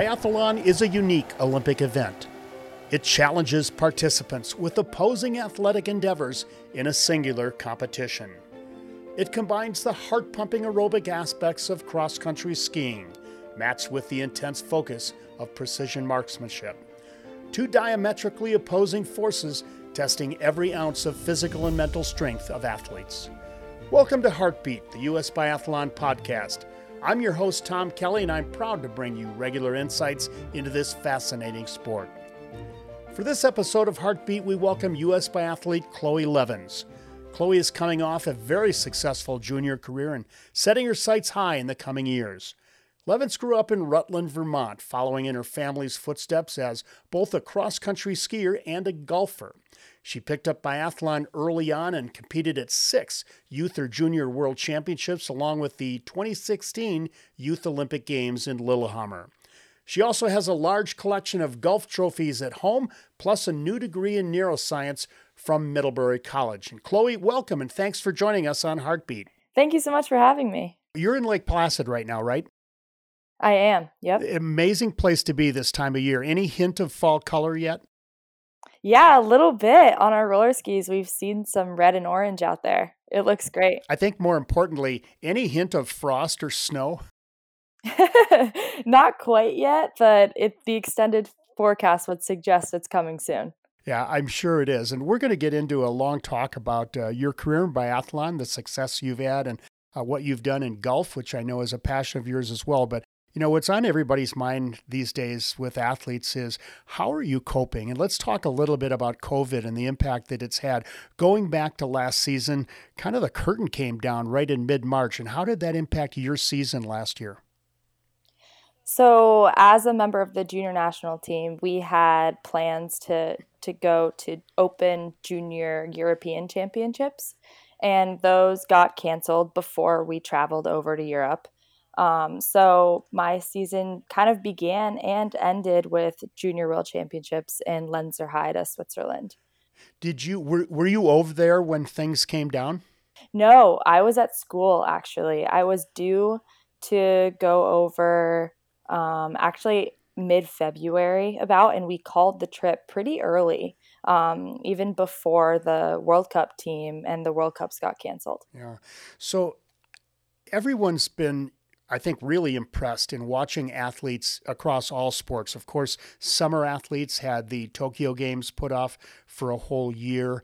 Biathlon is a unique Olympic event. It challenges participants with opposing athletic endeavors in a singular competition. It combines the heart pumping aerobic aspects of cross country skiing, matched with the intense focus of precision marksmanship. Two diametrically opposing forces testing every ounce of physical and mental strength of athletes. Welcome to Heartbeat, the U.S. Biathlon podcast. I'm your host, Tom Kelly, and I'm proud to bring you regular insights into this fascinating sport. For this episode of Heartbeat, we welcome U.S. biathlete Chloe Levins. Chloe is coming off a very successful junior career and setting her sights high in the coming years. Levins grew up in Rutland, Vermont, following in her family's footsteps as both a cross country skier and a golfer. She picked up biathlon early on and competed at six youth or junior world championships, along with the 2016 Youth Olympic Games in Lillehammer. She also has a large collection of golf trophies at home, plus a new degree in neuroscience from Middlebury College. And Chloe, welcome and thanks for joining us on Heartbeat. Thank you so much for having me. You're in Lake Placid right now, right? I am. Yep. Amazing place to be this time of year. Any hint of fall color yet? Yeah, a little bit. On our roller skis, we've seen some red and orange out there. It looks great. I think more importantly, any hint of frost or snow? Not quite yet, but it, the extended forecast would suggest it's coming soon. Yeah, I'm sure it is. And we're going to get into a long talk about uh, your career in biathlon, the success you've had, and uh, what you've done in golf, which I know is a passion of yours as well. But you know, what's on everybody's mind these days with athletes is how are you coping? And let's talk a little bit about COVID and the impact that it's had. Going back to last season, kind of the curtain came down right in mid March. And how did that impact your season last year? So, as a member of the junior national team, we had plans to to go to open junior European championships, and those got canceled before we traveled over to Europe. Um, so my season kind of began and ended with Junior World Championships in Lenzerheide, Switzerland. Did you were were you over there when things came down? No, I was at school actually. I was due to go over um, actually mid February about, and we called the trip pretty early, um, even before the World Cup team and the World Cups got canceled. Yeah. So everyone's been I think, really impressed in watching athletes across all sports. Of course, summer athletes had the Tokyo Games put off for a whole year.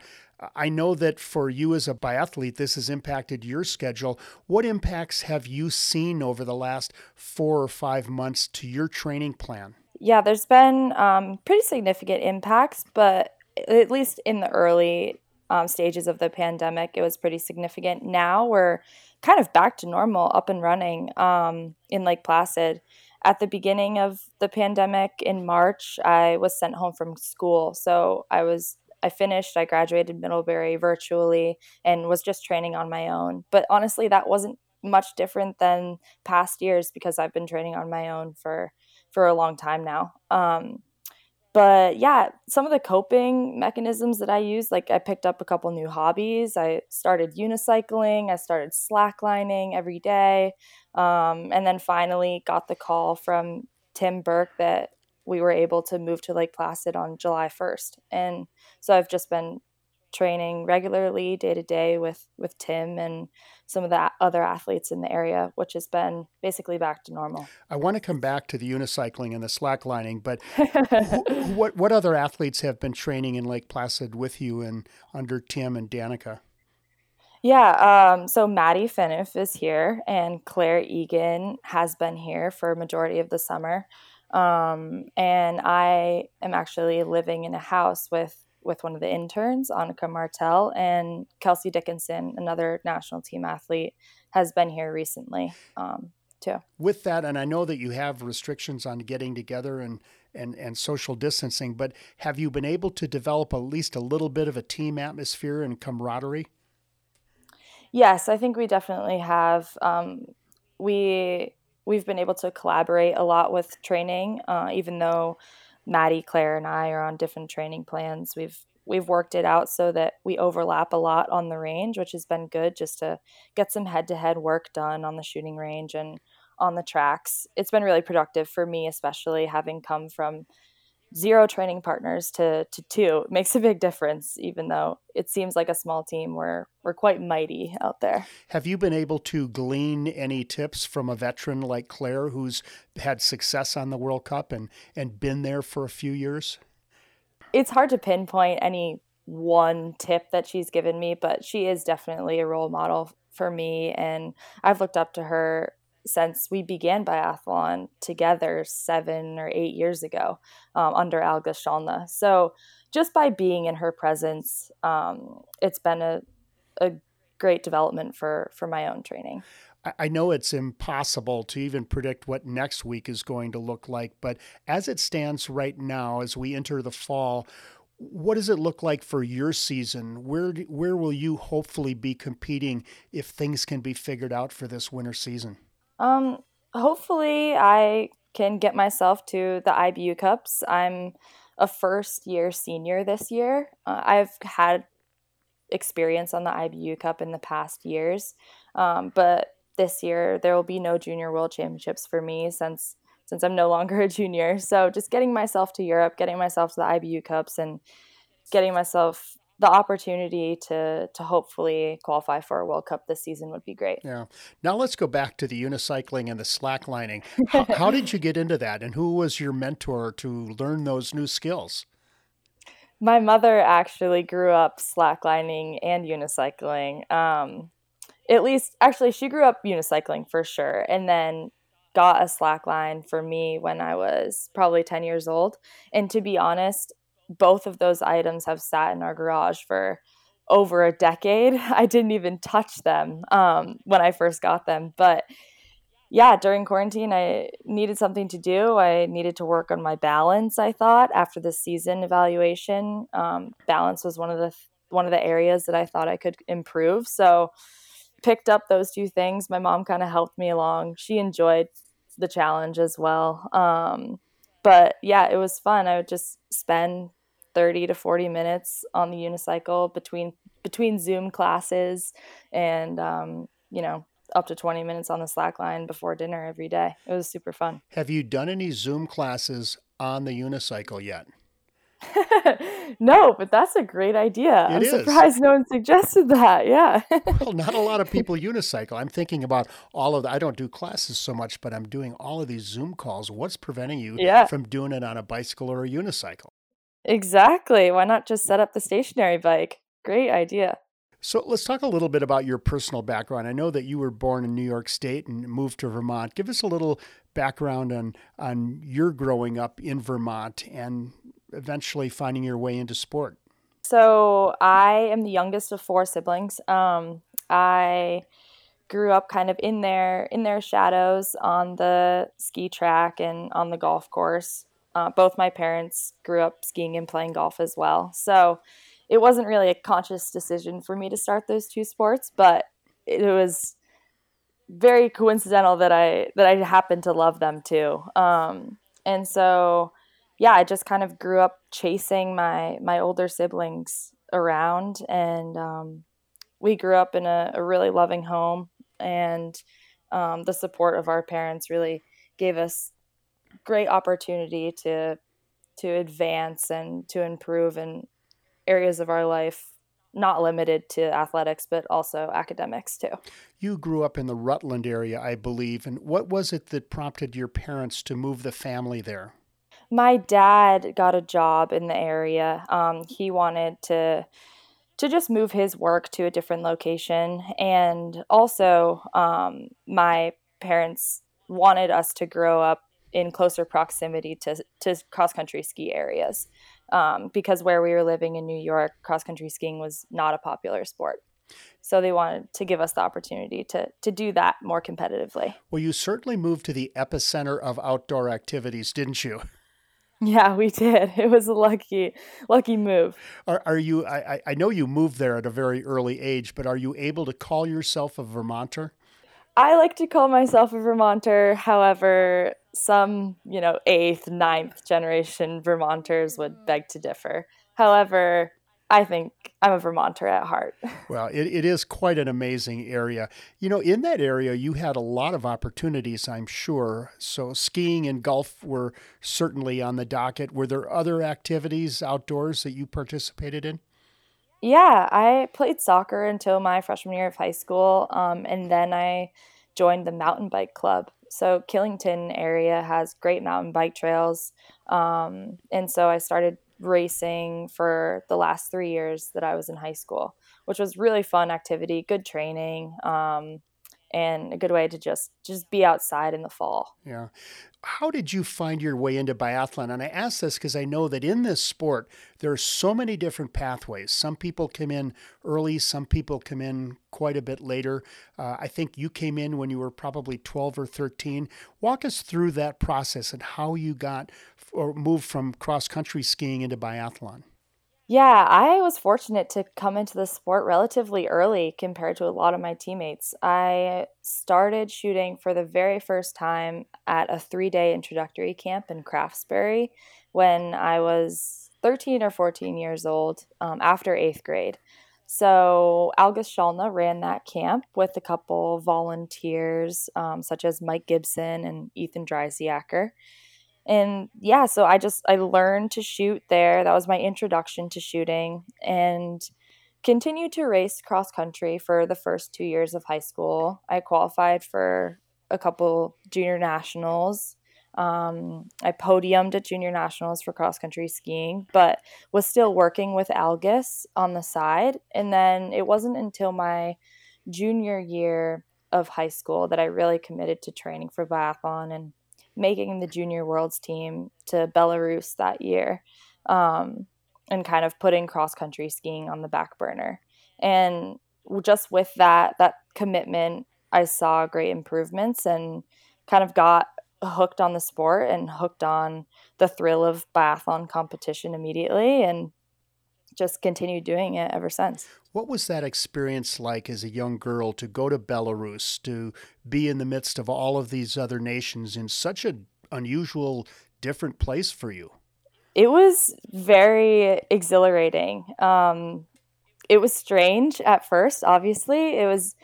I know that for you as a biathlete, this has impacted your schedule. What impacts have you seen over the last four or five months to your training plan? Yeah, there's been um, pretty significant impacts, but at least in the early um, stages of the pandemic, it was pretty significant. Now we're kind of back to normal, up and running um, in Lake Placid. At the beginning of the pandemic in March, I was sent home from school. So I was I finished, I graduated Middlebury virtually and was just training on my own. But honestly, that wasn't much different than past years because I've been training on my own for for a long time now. Um, but yeah, some of the coping mechanisms that I use, like I picked up a couple new hobbies. I started unicycling, I started slacklining every day. Um, and then finally got the call from Tim Burke that we were able to move to Lake Placid on July 1st. And so I've just been training regularly day to day with with Tim and some of the other athletes in the area, which has been basically back to normal. I want to come back to the unicycling and the slacklining, but what what other athletes have been training in Lake Placid with you and under Tim and Danica? Yeah, um, so Maddie Phaneuf is here, and Claire Egan has been here for a majority of the summer. Um, and I am actually living in a house with with one of the interns, Annika Martel, and Kelsey Dickinson, another national team athlete, has been here recently um, too. With that, and I know that you have restrictions on getting together and, and, and social distancing, but have you been able to develop at least a little bit of a team atmosphere and camaraderie? Yes, I think we definitely have. Um, we we've been able to collaborate a lot with training, uh, even though Maddie, Claire, and I are on different training plans. We've we've worked it out so that we overlap a lot on the range, which has been good just to get some head to head work done on the shooting range and on the tracks. It's been really productive for me, especially having come from zero training partners to, to two. It makes a big difference, even though it seems like a small team. We're, we're quite mighty out there. Have you been able to glean any tips from a veteran like Claire who's had success on the World Cup and, and been there for a few years? It's hard to pinpoint any one tip that she's given me, but she is definitely a role model for me. And I've looked up to her since we began biathlon together seven or eight years ago um, under Algis Shalna. So just by being in her presence, um, it's been a, a great development for, for my own training. I know it's impossible to even predict what next week is going to look like, but as it stands right now, as we enter the fall, what does it look like for your season? Where where will you hopefully be competing if things can be figured out for this winter season? Um, hopefully, I can get myself to the IBU Cups. I'm a first year senior this year. Uh, I've had experience on the IBU Cup in the past years, um, but this year there will be no Junior World Championships for me since since I'm no longer a junior. So just getting myself to Europe, getting myself to the IBU Cups, and getting myself the opportunity to to hopefully qualify for a World Cup this season would be great. Yeah. Now let's go back to the unicycling and the slacklining. How, how did you get into that, and who was your mentor to learn those new skills? My mother actually grew up slacklining and unicycling. Um, at least, actually, she grew up unicycling for sure, and then got a slackline for me when I was probably 10 years old. And to be honest, both of those items have sat in our garage for over a decade. I didn't even touch them um, when I first got them. But yeah, during quarantine, I needed something to do. I needed to work on my balance. I thought after the season evaluation, um, balance was one of the one of the areas that I thought I could improve. So picked up those two things. My mom kind of helped me along. She enjoyed the challenge as well. Um, but yeah, it was fun. I would just spend 30 to 40 minutes on the unicycle between between Zoom classes and um, you know up to 20 minutes on the slack line before dinner every day. It was super fun. Have you done any Zoom classes on the unicycle yet? no, but that's a great idea. It I'm is. surprised no one suggested that. Yeah. well, not a lot of people unicycle. I'm thinking about all of the, I don't do classes so much, but I'm doing all of these Zoom calls. What's preventing you yeah. from doing it on a bicycle or a unicycle? Exactly. Why not just set up the stationary bike? Great idea. So let's talk a little bit about your personal background. I know that you were born in New York State and moved to Vermont. Give us a little background on on your growing up in Vermont and eventually finding your way into sport. So I am the youngest of four siblings. Um, I grew up kind of in their in their shadows on the ski track and on the golf course. Uh, both my parents grew up skiing and playing golf as well. So it wasn't really a conscious decision for me to start those two sports, but it was very coincidental that I that I happened to love them too. Um, and so, yeah, I just kind of grew up chasing my my older siblings around, and um, we grew up in a, a really loving home, and um, the support of our parents really gave us great opportunity to to advance and to improve in areas of our life not limited to athletics but also academics too. You grew up in the rutland area i believe and what was it that prompted your parents to move the family there? My dad got a job in the area. Um, he wanted to to just move his work to a different location. And also um, my parents wanted us to grow up in closer proximity to, to cross country ski areas um, because where we were living in New York, cross country skiing was not a popular sport. So they wanted to give us the opportunity to to do that more competitively. Well, you certainly moved to the epicenter of outdoor activities, didn't you? Yeah, we did. It was a lucky, lucky move. Are, are you? I, I know you moved there at a very early age, but are you able to call yourself a Vermonter? I like to call myself a Vermonter. However, some, you know, eighth, ninth generation Vermonters would mm-hmm. beg to differ. However, I think I'm a Vermonter at heart. Well, it, it is quite an amazing area. You know, in that area, you had a lot of opportunities, I'm sure. So, skiing and golf were certainly on the docket. Were there other activities outdoors that you participated in? Yeah, I played soccer until my freshman year of high school, um, and then I joined the mountain bike club. So, Killington area has great mountain bike trails. Um, and so I started racing for the last three years that I was in high school, which was really fun activity, good training, um, and a good way to just just be outside in the fall. Yeah. How did you find your way into biathlon? And I ask this because I know that in this sport there are so many different pathways. Some people come in early, some people come in quite a bit later. Uh, I think you came in when you were probably 12 or 13. Walk us through that process and how you got or moved from cross country skiing into biathlon? Yeah, I was fortunate to come into the sport relatively early compared to a lot of my teammates. I started shooting for the very first time at a three day introductory camp in Craftsbury when I was 13 or 14 years old um, after eighth grade. So, Algis Shalna ran that camp with a couple volunteers, um, such as Mike Gibson and Ethan Dreissigacker and yeah so i just i learned to shoot there. That was my introduction to shooting and continued to race cross country for the first two years of high school. I qualified for a couple junior nationals. Um, i podiumed at junior nationals for cross country skiing but was still working with algis on the side. And then it wasn't until my junior year of high school that i really committed to training for biathlon and making the junior worlds team to Belarus that year um, and kind of putting cross country skiing on the back burner. And just with that, that commitment, I saw great improvements and kind of got hooked on the sport and hooked on the thrill of biathlon competition immediately and just continued doing it ever since. What was that experience like as a young girl to go to Belarus, to be in the midst of all of these other nations in such an unusual, different place for you? It was very exhilarating. Um, it was strange at first, obviously. It was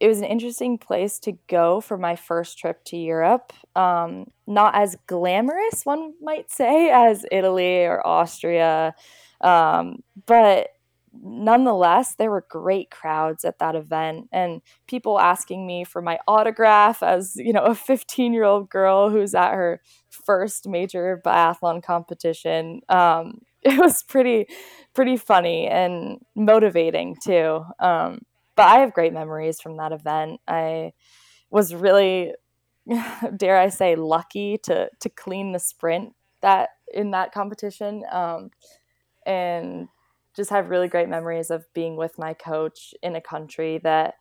it was an interesting place to go for my first trip to Europe. Um, not as glamorous, one might say, as Italy or Austria um, but nonetheless, there were great crowds at that event and people asking me for my autograph as, you know, a 15 year old girl who's at her first major biathlon competition. Um, it was pretty, pretty funny and motivating too. Um, but I have great memories from that event. I was really, dare I say, lucky to to clean the sprint that in that competition. Um, and just have really great memories of being with my coach in a country that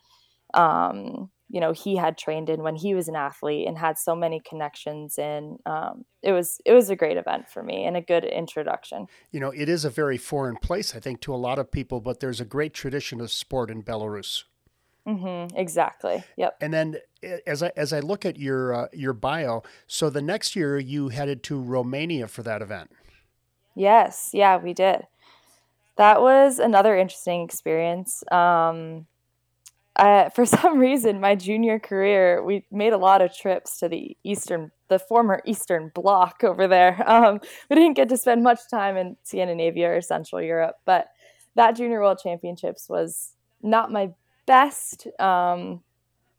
um, you know he had trained in when he was an athlete and had so many connections in um, it was it was a great event for me and a good introduction. You know it is a very foreign place i think to a lot of people but there's a great tradition of sport in belarus. Mm-hmm, exactly yep. And then as i as i look at your uh, your bio so the next year you headed to romania for that event Yes, yeah, we did. That was another interesting experience. Um, uh, for some reason, my junior career, we made a lot of trips to the eastern, the former Eastern Bloc over there. Um, we didn't get to spend much time in Scandinavia or Central Europe, but that Junior World Championships was not my best. Um,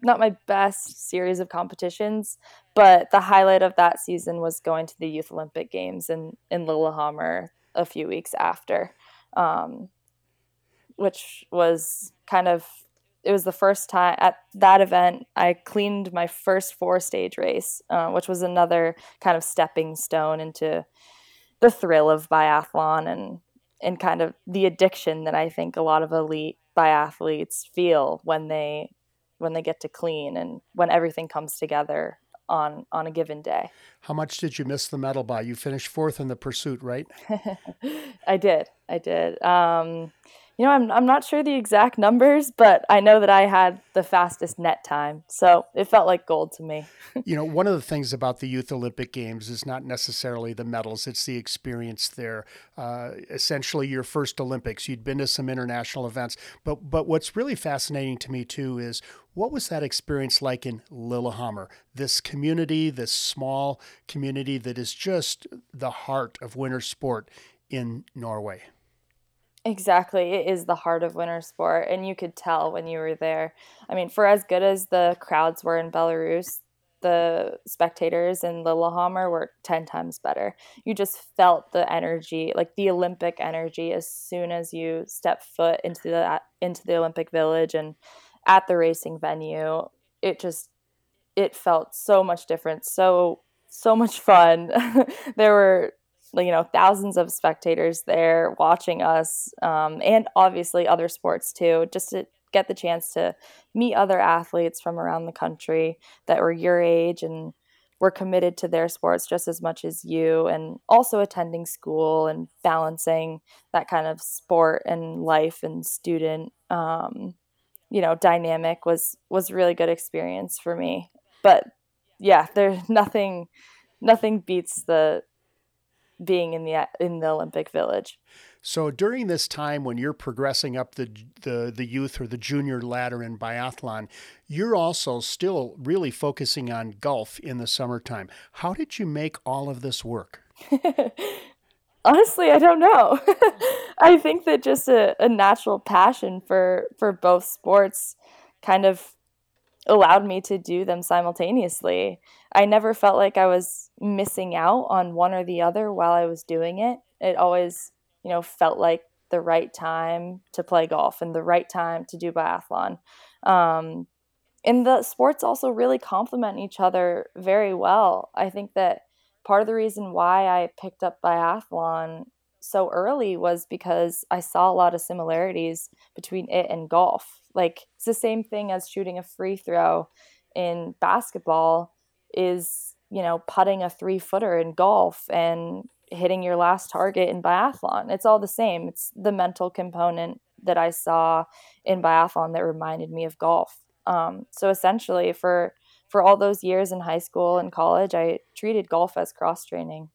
not my best series of competitions, but the highlight of that season was going to the Youth Olympic Games in in Lillehammer a few weeks after, um, which was kind of it was the first time at that event I cleaned my first four stage race, uh, which was another kind of stepping stone into the thrill of biathlon and and kind of the addiction that I think a lot of elite biathletes feel when they when they get to clean and when everything comes together on on a given day. How much did you miss the medal by? You finished fourth in the pursuit, right? I did. I did. Um, you know, I'm I'm not sure the exact numbers, but I know that I had the fastest net time, so it felt like gold to me. you know, one of the things about the Youth Olympic Games is not necessarily the medals; it's the experience there. Uh, essentially, your first Olympics. You'd been to some international events, but but what's really fascinating to me too is what was that experience like in Lillehammer? This community, this small community that is just the heart of winter sport in Norway. Exactly. It is the heart of winter sport, and you could tell when you were there. I mean, for as good as the crowds were in Belarus, the spectators in Lillehammer were 10 times better. You just felt the energy, like the Olympic energy as soon as you step foot into the uh, into the Olympic Village and at the racing venue. It just it felt so much different, so so much fun. there were you know thousands of spectators there watching us um, and obviously other sports too just to get the chance to meet other athletes from around the country that were your age and were committed to their sports just as much as you and also attending school and balancing that kind of sport and life and student um, you know dynamic was was really good experience for me. But yeah there's nothing nothing beats the being in the in the Olympic Village. So during this time when you're progressing up the the the youth or the junior ladder in biathlon, you're also still really focusing on golf in the summertime. How did you make all of this work? Honestly, I don't know. I think that just a, a natural passion for for both sports kind of allowed me to do them simultaneously. I never felt like I was missing out on one or the other while I was doing it. It always, you know, felt like the right time to play golf and the right time to do biathlon. Um, and the sports also really complement each other very well. I think that part of the reason why I picked up biathlon so early was because I saw a lot of similarities between it and golf. Like it's the same thing as shooting a free throw in basketball is, you know, putting a three footer in golf and hitting your last target in biathlon. It's all the same. It's the mental component that I saw in biathlon that reminded me of golf. Um, so essentially, for for all those years in high school and college, I treated golf as cross training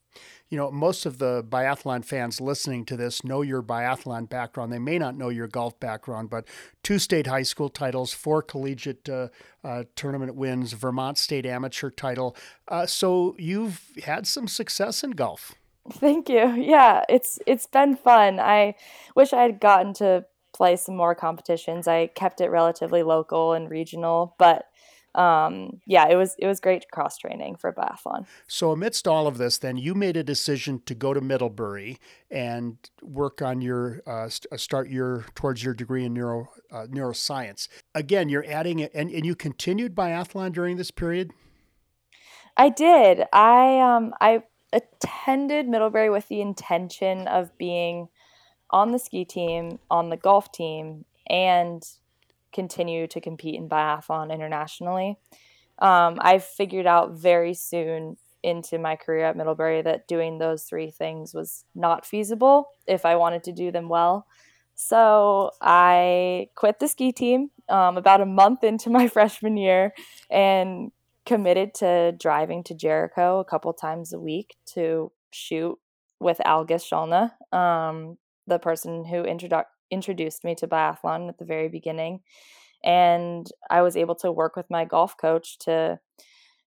you know, most of the biathlon fans listening to this know your biathlon background. They may not know your golf background, but two state high school titles, four collegiate uh, uh, tournament wins, Vermont state amateur title. Uh, so you've had some success in golf. Thank you. Yeah, it's it's been fun. I wish I had gotten to play some more competitions. I kept it relatively local and regional, but um, yeah, it was it was great cross training for biathlon. So amidst all of this, then you made a decision to go to Middlebury and work on your uh, uh start your towards your degree in neuro uh, neuroscience. Again, you're adding it, and, and you continued biathlon during this period. I did. I um I attended Middlebury with the intention of being on the ski team, on the golf team, and continue to compete in biathlon internationally. Um, I figured out very soon into my career at Middlebury that doing those three things was not feasible if I wanted to do them well. So I quit the ski team um, about a month into my freshman year and committed to driving to Jericho a couple times a week to shoot with Algis Shalna, um, the person who introduced introduced me to biathlon at the very beginning and i was able to work with my golf coach to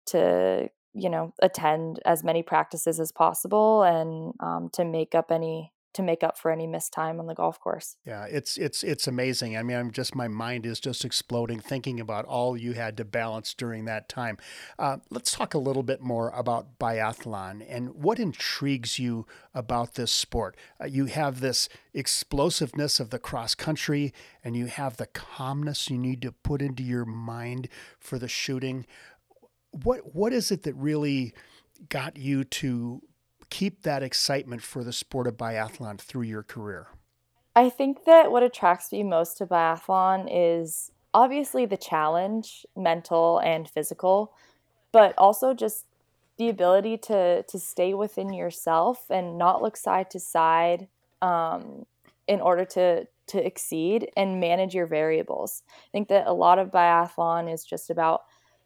to you know attend as many practices as possible and um, to make up any to make up for any missed time on the golf course. Yeah, it's it's it's amazing. I mean, I'm just my mind is just exploding thinking about all you had to balance during that time. Uh, let's talk a little bit more about biathlon and what intrigues you about this sport. Uh, you have this explosiveness of the cross country, and you have the calmness you need to put into your mind for the shooting. What what is it that really got you to keep that excitement for the sport of biathlon through your career? I think that what attracts me most to biathlon is obviously the challenge, mental and physical, but also just the ability to to stay within yourself and not look side to side um, in order to to exceed and manage your variables. I think that a lot of biathlon is just about,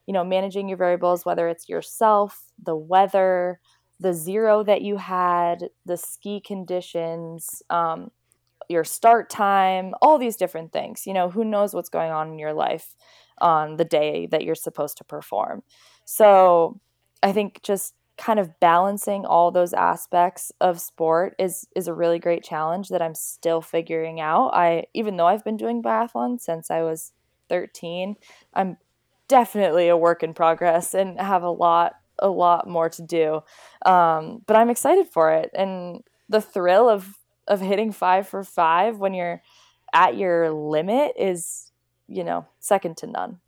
you know, managing your variables, whether it's yourself, the weather, the zero that you had, the ski conditions, um, your start time, all these different things. You know, who knows what's going on in your life on the day that you're supposed to perform. So I think just kind of balancing all those aspects of sport is is a really great challenge that I'm still figuring out. I even though I've been doing biathlon since I was 13, I'm definitely a work in progress and have a lot a lot more to do. Um, but I'm excited for it and the thrill of of hitting 5 for 5 when you're at your limit is, you know, second to none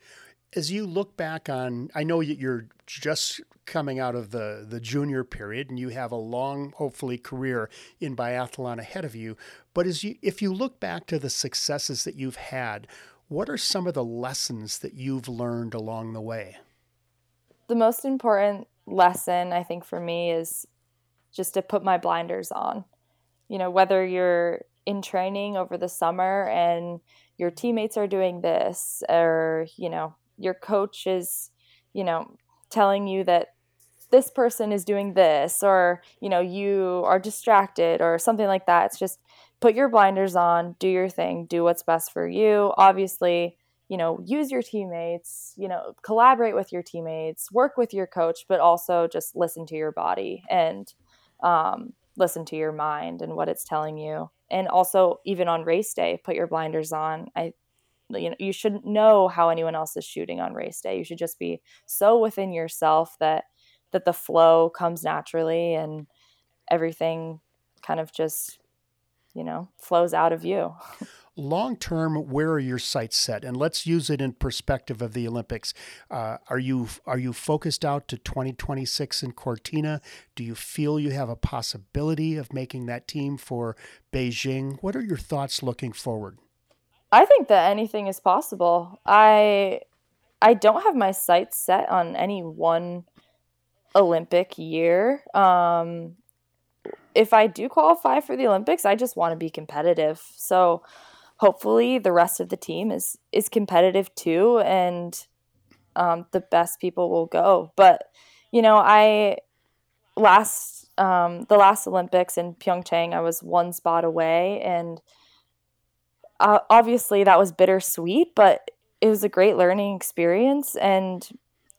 as you look back on, I know you're just coming out of the, the junior period and you have a long, hopefully, career in biathlon ahead of you. But as you, if you look back to the successes that you've had, what are some of the lessons that you've learned along the way? The most important lesson, I think, for me is just to put my blinders on. You know, whether you're in training over the summer and your teammates are doing this, or, you know, your coach is, you know, telling you that this person is doing this or, you know, you are distracted or something like that. It's just put your blinders on, do your thing, do what's best for you. Obviously, you know, use your teammates, you know, collaborate with your teammates, work with your coach, but also just listen to your body and um, listen to your mind and what it's telling you. And also, even on race day, put your blinders on. I you know you shouldn't know how anyone else is shooting on race day you should just be so within yourself that that the flow comes naturally and everything kind of just you know flows out of you long term where are your sights set and let's use it in perspective of the olympics uh, are you are you focused out to 2026 in cortina do you feel you have a possibility of making that team for beijing what are your thoughts looking forward I think that anything is possible. I I don't have my sights set on any one Olympic year. Um, if I do qualify for the Olympics, I just want to be competitive. So hopefully the rest of the team is is competitive too, and um, the best people will go. But you know, I last um, the last Olympics in Pyeongchang, I was one spot away, and uh, obviously that was bittersweet, but it was a great learning experience. And,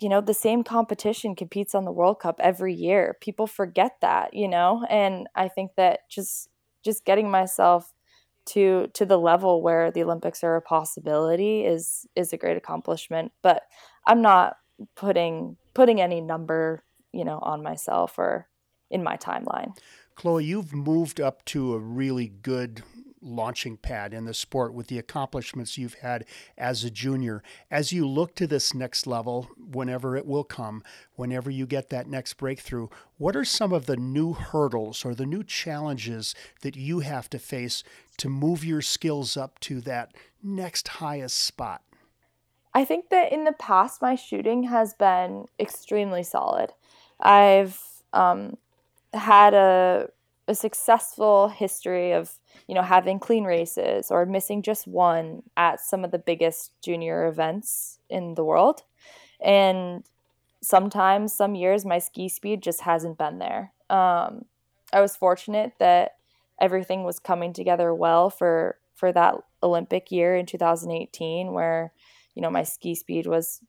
you know, the same competition competes on the World Cup every year. People forget that, you know, and I think that just just getting myself to to the level where the Olympics are a possibility is is a great accomplishment. But I'm not putting putting any number, you know, on myself or in my timeline. Chloe, you've moved up to a really good launching pad in the sport with the accomplishments you've had as a junior. As you look to this next level, whenever it will come, whenever you get that next breakthrough, what are some of the new hurdles or the new challenges that you have to face to move your skills up to that next highest spot? I think that in the past, my shooting has been extremely solid. I've um, had a a successful history of you know having clean races or missing just one at some of the biggest junior events in the world. And sometimes some years my ski speed just hasn't been there. Um, i was fortunate that everything was coming together well for for that olympic year in 2018 where you know my ski speed was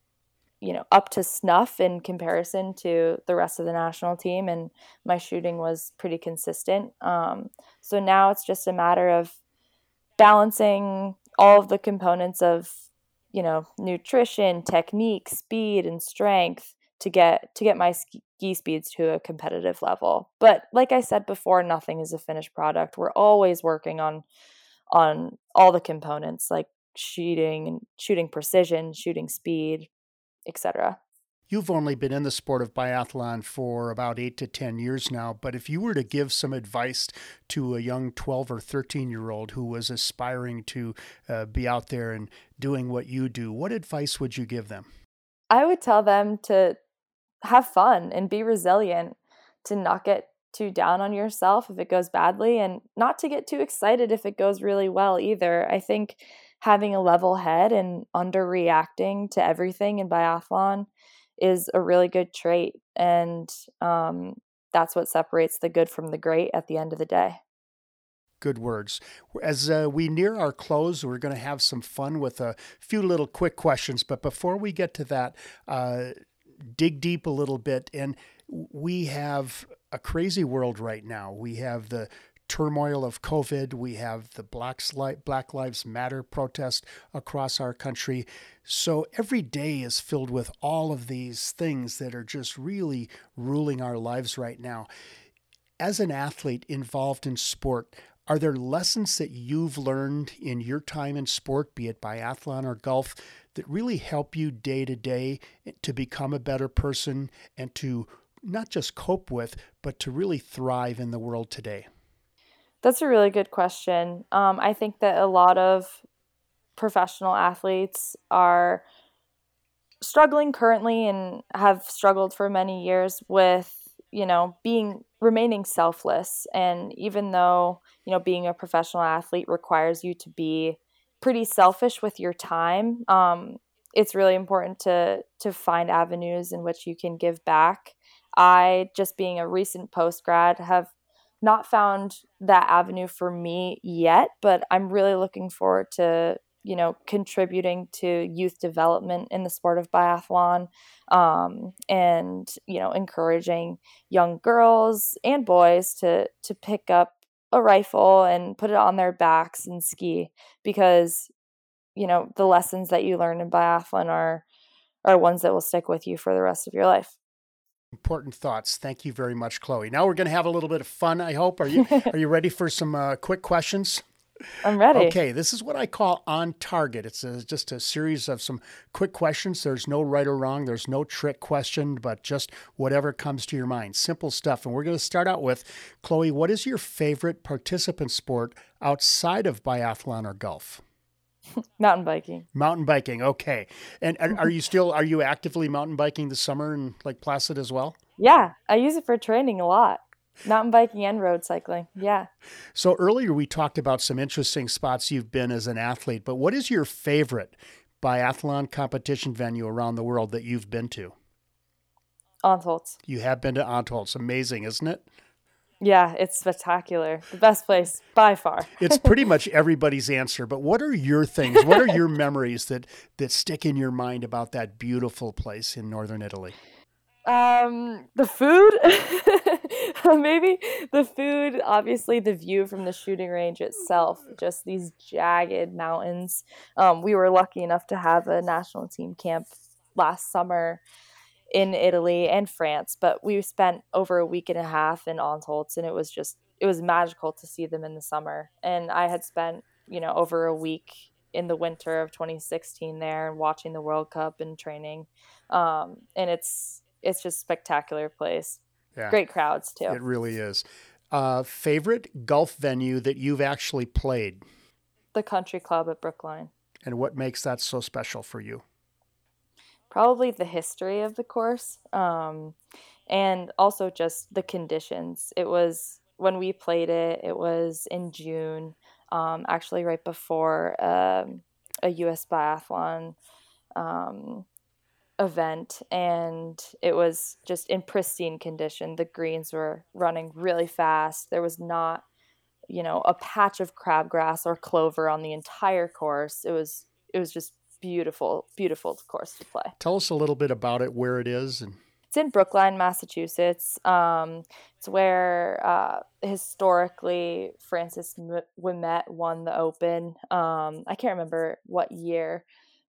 you know up to snuff in comparison to the rest of the national team and my shooting was pretty consistent. Um, so now it's just a matter of balancing all of the components of you know nutrition technique speed and strength to get to get my ski speeds to a competitive level. But like i said before nothing is a finished product. We're always working on on all the components like shooting shooting precision shooting speed etc. You've only been in the sport of biathlon for about eight to 10 years now, but if you were to give some advice to a young 12 or 13 year old who was aspiring to uh, be out there and doing what you do, what advice would you give them? I would tell them to have fun and be resilient, to not get too down on yourself if it goes badly and not to get too excited if it goes really well either. I think having a level head and underreacting to everything in biathlon is a really good trait. And um, that's what separates the good from the great at the end of the day. Good words. As uh, we near our close, we're going to have some fun with a few little quick questions. But before we get to that, uh, dig deep a little bit. And we have a crazy world right now. We have the turmoil of COVID. We have the Black, Lives Matter protest across our country. So every day is filled with all of these things that are just really ruling our lives right now. As an athlete involved in sport, are there lessons that you've learned in your time in sport, be it biathlon or golf, that really help you day to day to become a better person and to not just cope with, but to really thrive in the world today? That's a really good question. Um, I think that a lot of professional athletes are struggling currently and have struggled for many years with, you know, being remaining selfless. And even though, you know, being a professional athlete requires you to be pretty selfish with your time, um, it's really important to to find avenues in which you can give back. I just being a recent post grad have not found that avenue for me yet, but I'm really looking forward to you know contributing to youth development in the sport of biathlon um, and you know encouraging young girls and boys to to pick up a rifle and put it on their backs and ski because you know the lessons that you learn in biathlon are are ones that will stick with you for the rest of your life important thoughts thank you very much chloe now we're going to have a little bit of fun i hope are you are you ready for some uh, quick questions I'm ready. Okay, this is what I call on target. It's a, just a series of some quick questions. There's no right or wrong, there's no trick question, but just whatever comes to your mind. Simple stuff. And we're going to start out with Chloe, what is your favorite participant sport outside of biathlon or golf? mountain biking. Mountain biking. Okay. And are you still are you actively mountain biking this summer in Lake Placid as well? Yeah, I use it for training a lot. Mountain biking and road cycling. Yeah. So earlier we talked about some interesting spots you've been as an athlete, but what is your favorite biathlon competition venue around the world that you've been to? Antholz. You have been to Antholz. Amazing, isn't it? Yeah, it's spectacular. The best place by far. it's pretty much everybody's answer, but what are your things? What are your memories that that stick in your mind about that beautiful place in northern Italy? Um, the food, maybe the food. Obviously, the view from the shooting range itself, just these jagged mountains. Um, we were lucky enough to have a national team camp last summer in Italy and France, but we spent over a week and a half in Antholz, and it was just it was magical to see them in the summer. And I had spent you know over a week in the winter of 2016 there and watching the World Cup and training. Um, and it's it's just spectacular place. Yeah. Great crowds too. It really is. Uh, favorite golf venue that you've actually played? The Country Club at Brookline. And what makes that so special for you? Probably the history of the course, um, and also just the conditions. It was when we played it. It was in June, um, actually right before um, a U.S. biathlon um, event and it was just in pristine condition. The greens were running really fast. There was not, you know, a patch of crabgrass or clover on the entire course. It was it was just beautiful, beautiful course to play. Tell us a little bit about it, where it is and it's in Brookline, Massachusetts. Um, it's where uh, historically Francis Ouimet won the Open. Um, I can't remember what year,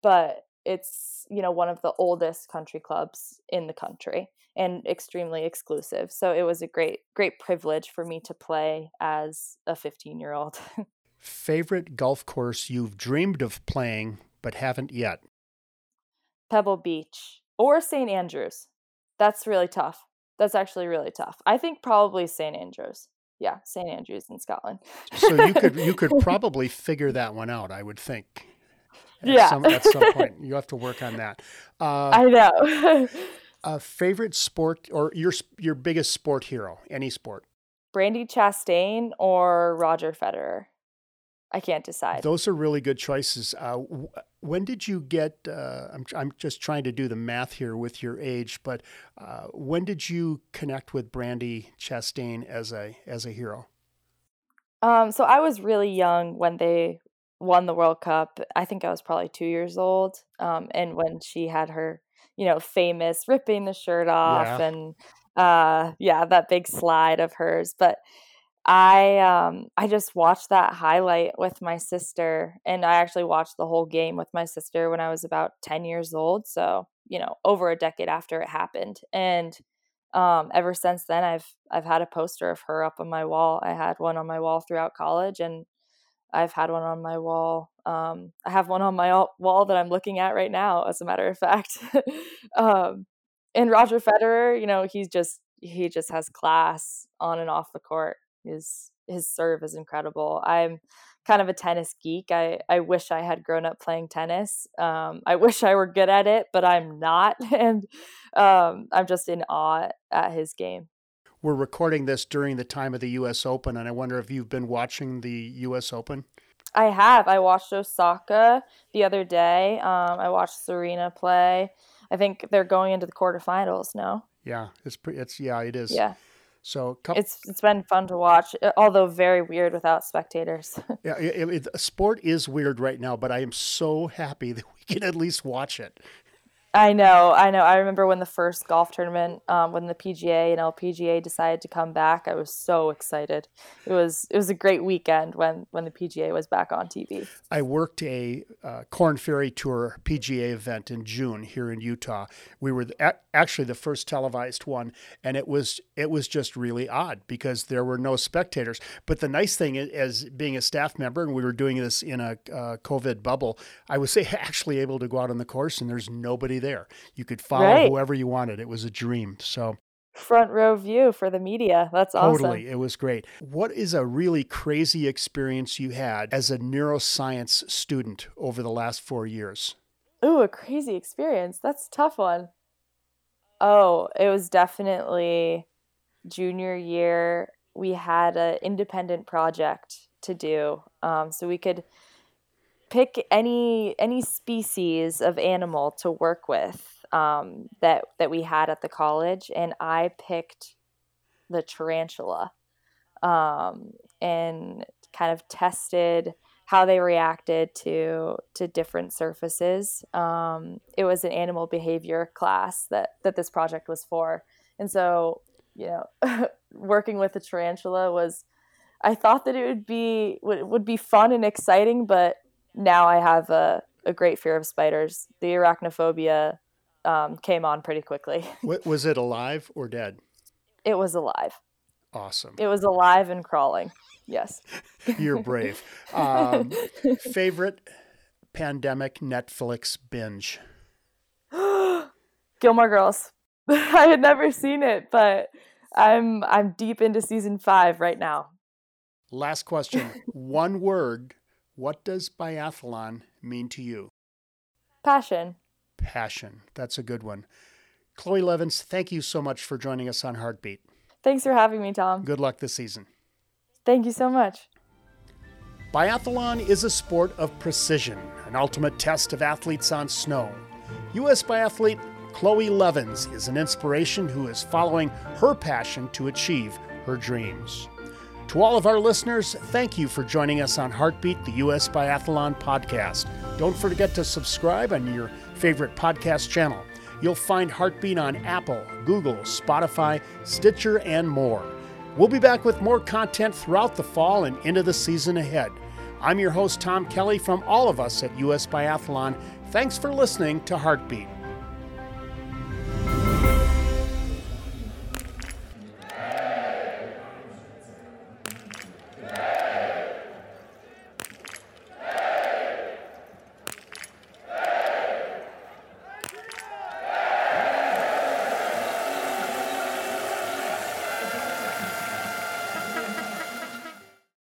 but it's you know one of the oldest country clubs in the country and extremely exclusive so it was a great great privilege for me to play as a 15 year old favorite golf course you've dreamed of playing but haven't yet pebble beach or st andrews that's really tough that's actually really tough i think probably st andrews yeah st andrews in scotland so you could you could probably figure that one out i would think yeah. Some, at some point. You have to work on that. Uh, I know. A favorite sport or your your biggest sport hero, any sport? Brandi Chastain or Roger Federer. I can't decide. Those are really good choices. Uh, when did you get? Uh, I'm I'm just trying to do the math here with your age, but uh, when did you connect with Brandi Chastain as a as a hero? Um, so I was really young when they won the World Cup. I think I was probably two years old, um, and when she had her, you know, famous ripping the shirt off yeah. and uh, yeah, that big slide of hers, but I um I just watched that highlight with my sister and I actually watched the whole game with my sister when I was about 10 years old so you know over a decade after it happened and um ever since then I've I've had a poster of her up on my wall. I had one on my wall throughout college and I've had one on my wall um I have one on my wall that I'm looking at right now as a matter of fact um and Roger Federer you know he's just he just has class on and off the court his his serve is incredible. I'm kind of a tennis geek. I I wish I had grown up playing tennis. Um, I wish I were good at it, but I'm not, and um, I'm just in awe at his game. We're recording this during the time of the U.S. Open, and I wonder if you've been watching the U.S. Open. I have. I watched Osaka the other day. Um, I watched Serena play. I think they're going into the quarterfinals. No. Yeah, it's pretty. It's yeah, it is. Yeah. So couple, it's it's been fun to watch, uh, although very weird without spectators. yeah, it, it, sport is weird right now, but I am so happy that we can at least watch it. I know, I know. I remember when the first golf tournament, um, when the PGA and LPGA decided to come back, I was so excited. It was it was a great weekend when when the PGA was back on TV. I worked a uh, Korn Ferry Tour PGA event in June here in Utah. We were the, actually the first televised one, and it was it was just really odd because there were no spectators. But the nice thing is, as being a staff member, and we were doing this in a uh, COVID bubble, I was actually able to go out on the course, and there's nobody there. You could follow right. whoever you wanted. It was a dream. So front row view for the media. That's awesome. Totally. It was great. What is a really crazy experience you had as a neuroscience student over the last four years? Ooh, a crazy experience. That's a tough one. Oh, it was definitely junior year. We had an independent project to do. Um, so we could pick any any species of animal to work with um, that that we had at the college, and I picked the tarantula, um, and kind of tested how they reacted to to different surfaces. Um, it was an animal behavior class that that this project was for, and so you know, working with the tarantula was. I thought that it would be would, would be fun and exciting, but now I have a, a great fear of spiders. The arachnophobia um, came on pretty quickly. was it alive or dead? It was alive. Awesome. It was alive and crawling. Yes. You're brave. Um, favorite pandemic Netflix binge? Gilmore Girls. I had never seen it, but I'm I'm deep into season five right now. Last question. One word what does biathlon mean to you? Passion. Passion. That's a good one. Chloe Levins, thank you so much for joining us on Heartbeat. Thanks for having me, Tom. Good luck this season. Thank you so much. Biathlon is a sport of precision, an ultimate test of athletes on snow. U.S. biathlete Chloe Levins is an inspiration who is following her passion to achieve her dreams. To all of our listeners, thank you for joining us on Heartbeat, the U.S. Biathlon podcast. Don't forget to subscribe on your favorite podcast channel. You'll find Heartbeat on Apple, Google, Spotify, Stitcher, and more. We'll be back with more content throughout the fall and into the season ahead. I'm your host, Tom Kelly, from all of us at U.S. Biathlon. Thanks for listening to Heartbeat.